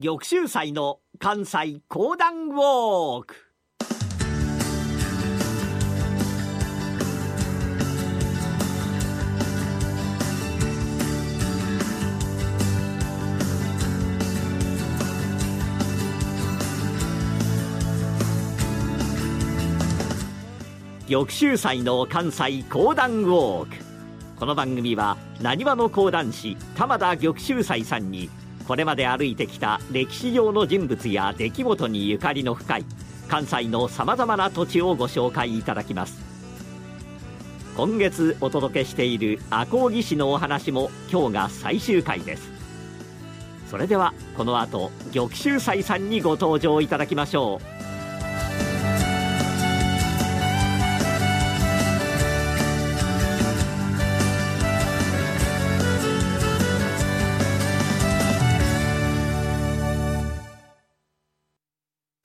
玉州祭の関西講談ウォーク。玉州祭の関西講談ウォーク。この番組はなにわの講談師玉田玉州祭さんにこれまで歩いてきた歴史上の人物や出来事にゆかりの深い関西のさまざまな土地をご紹介いただきます。今月お届けしている赤荻市のお話も今日が最終回です。それではこの後玉州斎さんにご登場いただきましょう。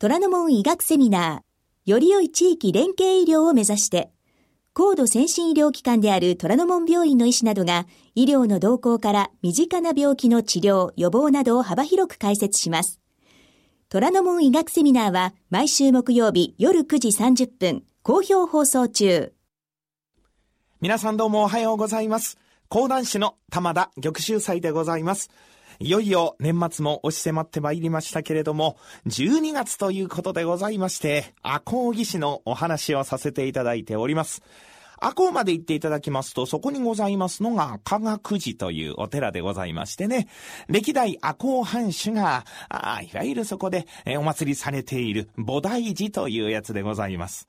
虎ノ門医学セミナー、より良い地域連携医療を目指して、高度先進医療機関である虎ノ門病院の医師などが、医療の動向から身近な病気の治療、予防などを幅広く解説します。虎ノ門医学セミナーは、毎週木曜日夜9時30分、好評放送中。皆さんどうもおはようございます。講談師の玉田玉秀祭でございます。いよいよ年末も押し迫ってまいりましたけれども、12月ということでございまして、赤穂義のお話をさせていただいております。赤穂まで行っていただきますと、そこにございますのが、科学寺というお寺でございましてね、歴代赤穂藩主が、あいわゆるそこで、えお祭りされている菩提寺というやつでございます。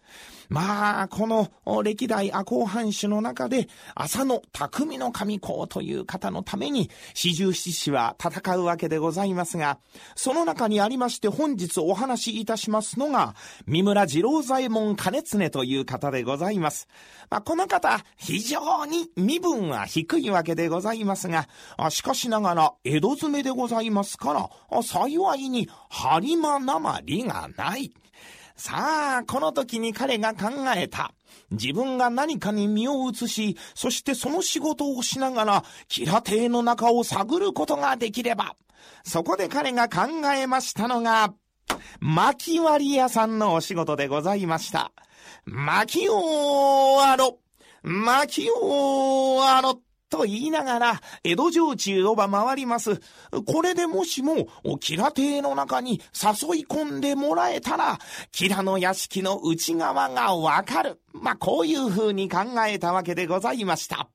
まあ、この歴代赤穂藩主の中で、浅野匠の神公という方のために、四十七士は戦うわけでございますが、その中にありまして本日お話しいたしますのが、三村次郎左衛門兼常という方でございます。ま、この方、非常に身分は低いわけでございますが、しかしながら江戸詰めでございますから、幸いに播磨なまりがない。さあ、この時に彼が考えた。自分が何かに身を移し、そしてその仕事をしながら、キラ亭の中を探ることができれば、そこで彼が考えましたのが、薪割り屋さんのお仕事でございました。薪をあろ薪をあろと言いながら、江戸城中をば回ります。これでもしも、キラ邸の中に誘い込んでもらえたら、キラの屋敷の内側がわかる。まあ、こういう風に考えたわけでございました。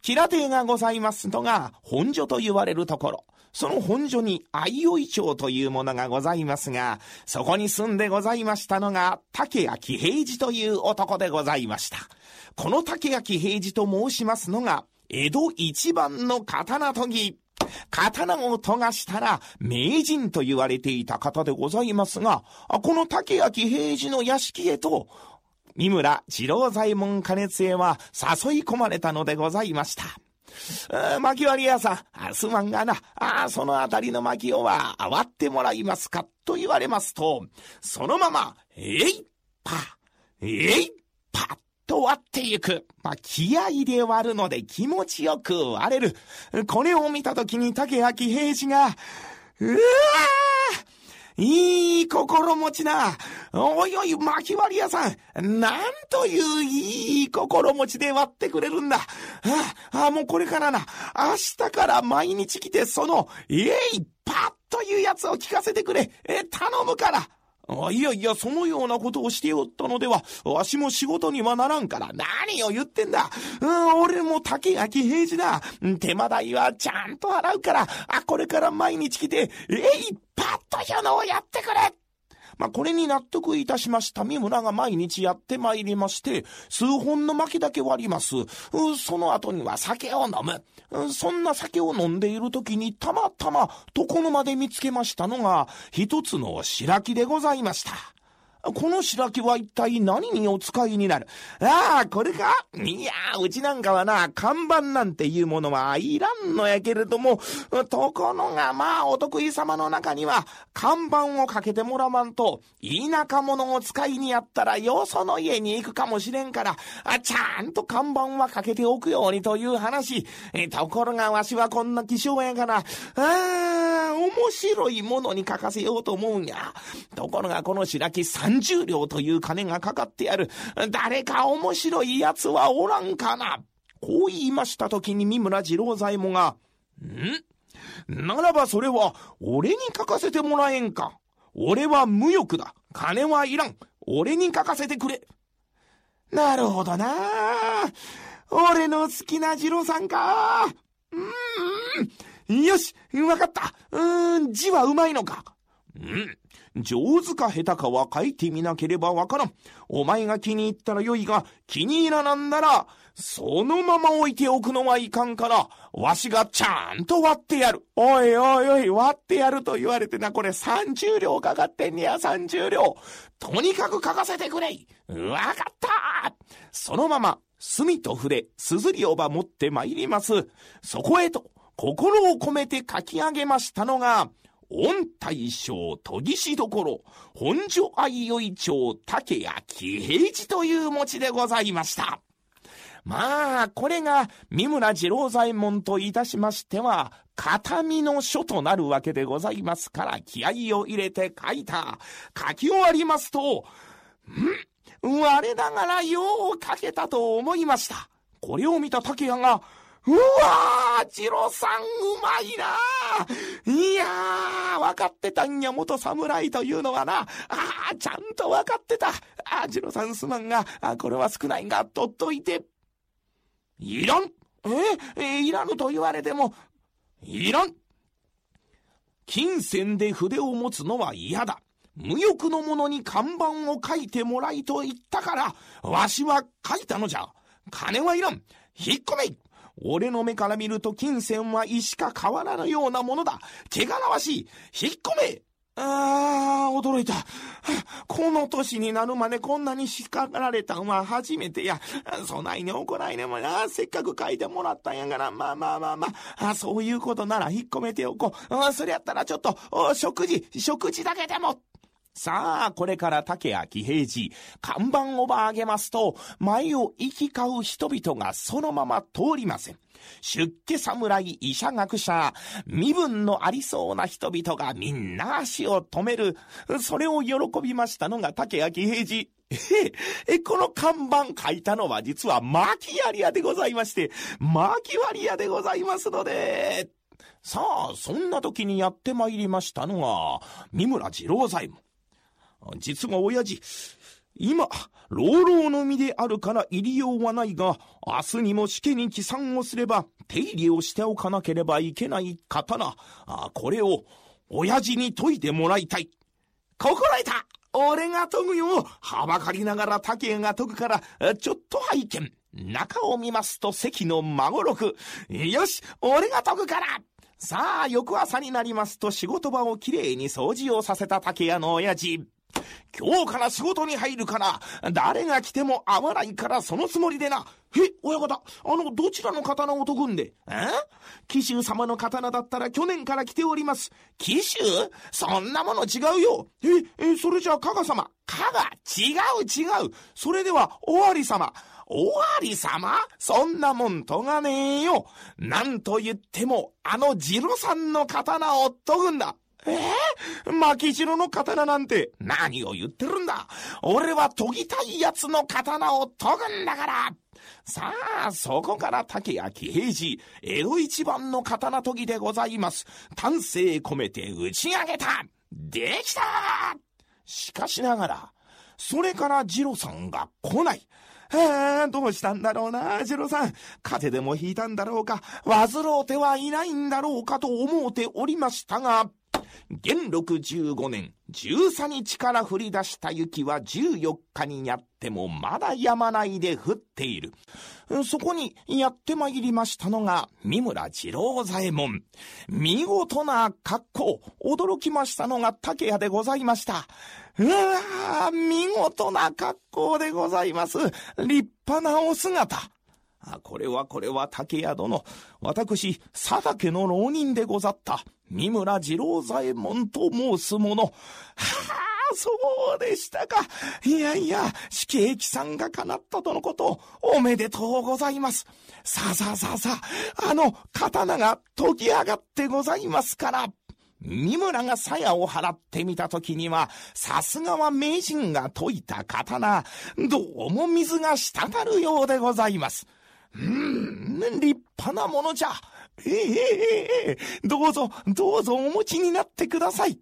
キラ邸がございますのが、本所と言われるところ。その本所に相生町というものがございますが、そこに住んでございましたのが、竹谷喜平次という男でございました。この竹谷喜平次と申しますのが、江戸一番の刀研ぎ。刀を研がしたら名人と言われていた方でございますが、この竹焼平次の屋敷へと、三村次郎左衛門兼津へは誘い込まれたのでございました。薪割り屋さん、すまんがな、あそのあたりの薪をは割ってもらいますかと言われますと、そのまま、えいっぱ、えいっぱと割っていく。まあ、気合で割るので気持ちよく割れる。これを見たときに竹明平次が、うわいい心持ちな。おいおい、巻割り屋さん。なんといういい心持ちで割ってくれるんだ。ああ、もうこれからな。明日から毎日来て、その、えい、パッというやつを聞かせてくれ。え、頼むから。いやいや、そのようなことをしておったのでは、わしも仕事にはならんから、何を言ってんだ。うん、俺も竹垣平次だ。手間代はちゃんと払うから、あ、これから毎日来て、えい、パッというのをやってくれまあ、これに納得いたしました三村が毎日やってまいりまして、数本の薪だけ割ります。その後には酒を飲む。そんな酒を飲んでいる時にたまたま床の間で見つけましたのが、一つの白木でございました。この白木は一体何にお使いになる？ああ、これか？いやうちなんかはな、看板なんていうものはいらんのやけれども、ところがまあ、お得意様の中には、看板をかけてもらわんと、田舎者を使いにやったらよその家に行くかもしれんから、あちゃんと看板はかけておくようにという話。ところがわしはこんな気象やから、ああ、面白いものに書かせようと思うんや。ところがこの白木さん30両という金がかかってやる。誰か面白い奴はおらんかな。こう言いました時に三村次郎左衛門が、ん？ならばそれは俺に書かせてもらえんか。俺は無欲だ。金はいらん。俺に書かせてくれ。なるほどな俺の好きな次郎さんか。うん。よし、わかった。うん、字はうまいのか。うん。上手か下手かは書いてみなければわからん。お前が気に入ったらよいが、気に入らなんなら、そのまま置いておくのはいかんから、わしがちゃんと割ってやる。おいおいおい、割ってやると言われてな、これ30両かかってんねや、30両。とにかく書かせてくれ。わかったそのまま、墨と筆、すずりをば持って参ります。そこへと、心を込めて書き上げましたのが、御大将研ぎしどころ、本所愛よい町竹谷喜平寺という持ちでございました。まあ、これが三村次郎左衛門といたしましては、形見の書となるわけでございますから、気合を入れて書いた。書き終わりますと、ん我ながらよう書けたと思いました。これを見た竹谷が、うわー、ジロさんうまいないやー、分かってたんや、元侍というのはな。あー、ちゃんと分かってた。あー、ジロさんすまんが、あこれは少ないが、取っといて。いらんええいらぬと言われても、いらん金銭で筆を持つのは嫌だ。無欲の者に看板を書いてもらいと言ったから、わしは書いたのじゃ。金はいらん。引っ込め俺の目から見ると金銭は石か変わらぬようなものだ。汚らわしい。引っ込めああ、驚いた。この年になるまでこんなに叱られたんは初めてや。そないに怒らいねもな。せっかく書いてもらったんやから。まあまあまあまあ。そういうことなら引っ込めておこう。それやったらちょっと、食事、食事だけでも。さあ、これから竹谷喜平寺、看板をば上げますと、前を行き交う人々がそのまま通りません。出家侍、医者学者、身分のありそうな人々がみんな足を止める。それを喜びましたのが竹谷喜平寺。え、この看板書いたのは実は巻きり屋でございまして、巻き割り屋でございますので、さあ、そんな時にやって参りましたのが、三村次郎左衛門。実は親父、今、老老の身であるから入りようはないが、明日にも死家に帰参をすれば、手入れをしておかなければいけない刀。あこれを、親父に解いてもらいたい。心得た俺が研ぐよはばかりながら竹が研ぐから、ちょっと拝見。中を見ますと関の孫六。よし俺が研ぐからさあ、翌朝になりますと仕事場をきれいに掃除をさせた竹屋の親父。今日から仕事に入るから、誰が来ても会わないからそのつもりでな。え、親方、あの、どちらの刀を研ぐんで？え？紀州様の刀だったら去年から来ております。紀州？そんなもの違うよ。え、え、それじゃあ加賀様。加賀？違う違う。それでは、尾張様。尾張様？そんなもんとがねえよ。なんと言っても、あの次郎さんの刀を研ぐんだ。えー、巻城の刀なんて。何を言ってるんだ。俺は研ぎたい奴の刀を研ぐんだから。さあ、そこから竹谷喜平寺、江戸一番の刀研ぎでございます。丹精込めて打ち上げた。できた！しかしながら、それから次郎さんが来ない。えどうしたんだろうな、ジロさん。風邪でもひいたんだろうか、患うてはいないんだろうかと思うておりましたが、元禄15年13日から降り出した雪は14日にやってもまだ止まないで降っている。そこにやってまいりましたのが三村次郎左衛門。見事な格好、驚きましたのが竹屋でございました。うわ見事な格好でございます。立派なお姿。あこれはこれは竹屋殿。私、佐竹の浪人でござった。三村次郎左衛門と申す者。はあ、そうでしたか。いやいや、死刑期さんが叶ったとのこと、おめでとうございます。さあさあさあさあ、あの刀が解き上がってございますから。三村が鞘を払ってみたときには、さすがは名人が解いた刀、どうも水が滴るようでございます。うーん、立派なものじゃ。ええええどうぞ、どうぞお持ちになってください。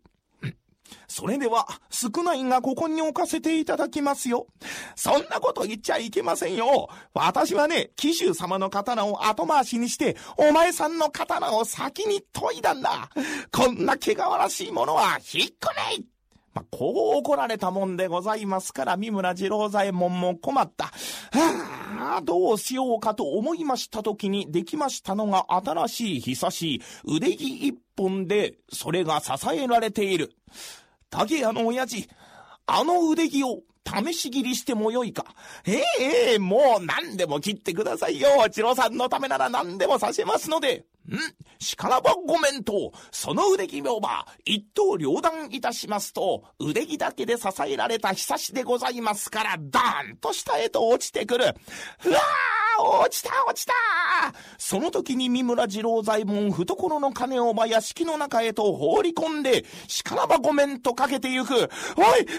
それでは、少ないがここに置かせていただきますよ。そんなこと言っちゃいけませんよ。私はね、紀州様の刀を後回しにして、お前さんの刀を先に研いだんだ。こんな汚らしいものは引っこねいまあ、こう怒られたもんでございますから、三村次郎左衛門も困った。はあ、どうしようかと思いました時にできましたのが新しい久しい腕木一本で、それが支えられている。竹屋の親父、あの腕木を試し切りしてもよいか。えええ、もう何でも切ってくださいよ。チロさんのためなら何でもさせますので。ん。しからばごめんと、その腕木名馬、一刀両断いたしますと、腕木だけで支えられた久しでございますから、ダーンと下へと落ちてくる。うわー落ちた落ちた。その時に三村次郎左衛門懐の金をば屋敷の中へと放り込んで、しからばごめんとかけてゆく。おい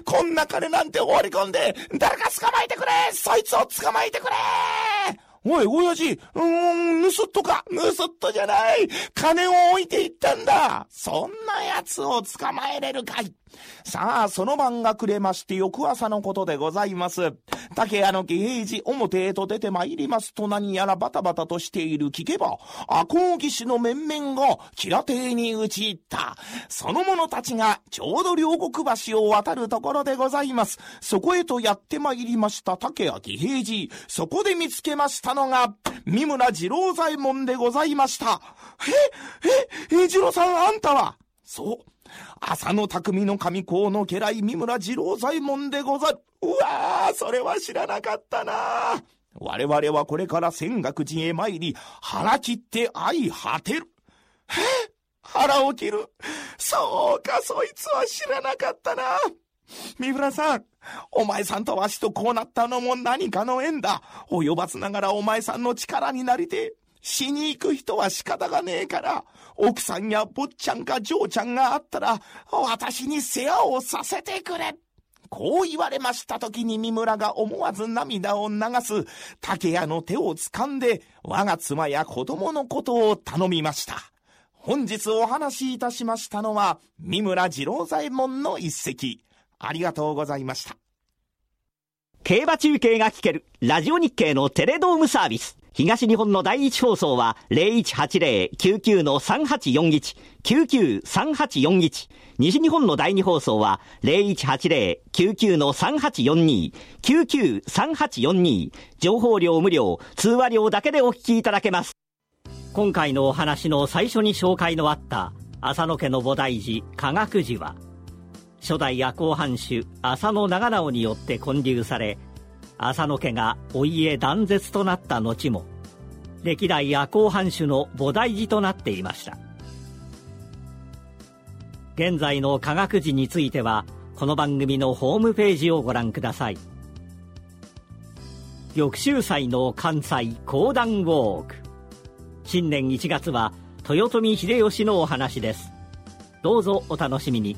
こんな金なんて放り込んで、誰か捕まえてくれ。そいつを捕まえてくれ。おい、親父、うーん、盗っとか。盗っとじゃない。金を置いていったんだ。そんな奴を捕まえれるかい。さあ、その晩が暮れまして翌朝のことでございます。竹屋の義平寺表へと出て参りますと何やらバタバタとしている聞けば、赤穂義士の面々が吉良邸に打ち入った。その者たちがちょうど両国橋を渡るところでございます。そこへとやって参りました竹屋義平寺。そこで見つけましたのが、三村次郎左衛門でございました。え、え、え、次郎さんあんたは？そう。浅野匠の上公の家来三村次郎左衛門でござる。うわー、それは知らなかったな我々はこれから仙岳寺へ参り、腹切って相果てる。腹を切る？そうか、そいつは知らなかったな。三村さん、お前さんとわしとこうなったのも何かの縁だ。及ばずながらお前さんの力になりて、死に行く人は仕方がねえから、奥さんや坊ちゃんか嬢ちゃんがあったら、私に世話をさせてくれ。こう言われました時に三村が思わず涙を流す、竹屋の手を掴んで、我が妻や子供のことを頼みました。本日お話しいたしましたのは、三村次郎左衛門の一席。ありがとうございました。競馬中継が聞ける、ラジオ日経のテレドームサービス。東日本の第一放送は0180-99-3841、99-3841。西日本の第二放送は0180-99-3842、99-3842。情報量無料、通話料だけでお聞きいただけます。今回のお話の最初に紹介のあった浅野家の菩提寺、科学寺は、初代夜行藩主浅野長直によって建立され、浅野家がお家断絶となった後も歴代夜行藩主の菩提寺となっていました。現在の科学寺についてはこの番組のホームページをご覧ください。玉州祭の関西講談ウォーク。新年1月は豊臣秀吉のお話です。どうぞお楽しみに。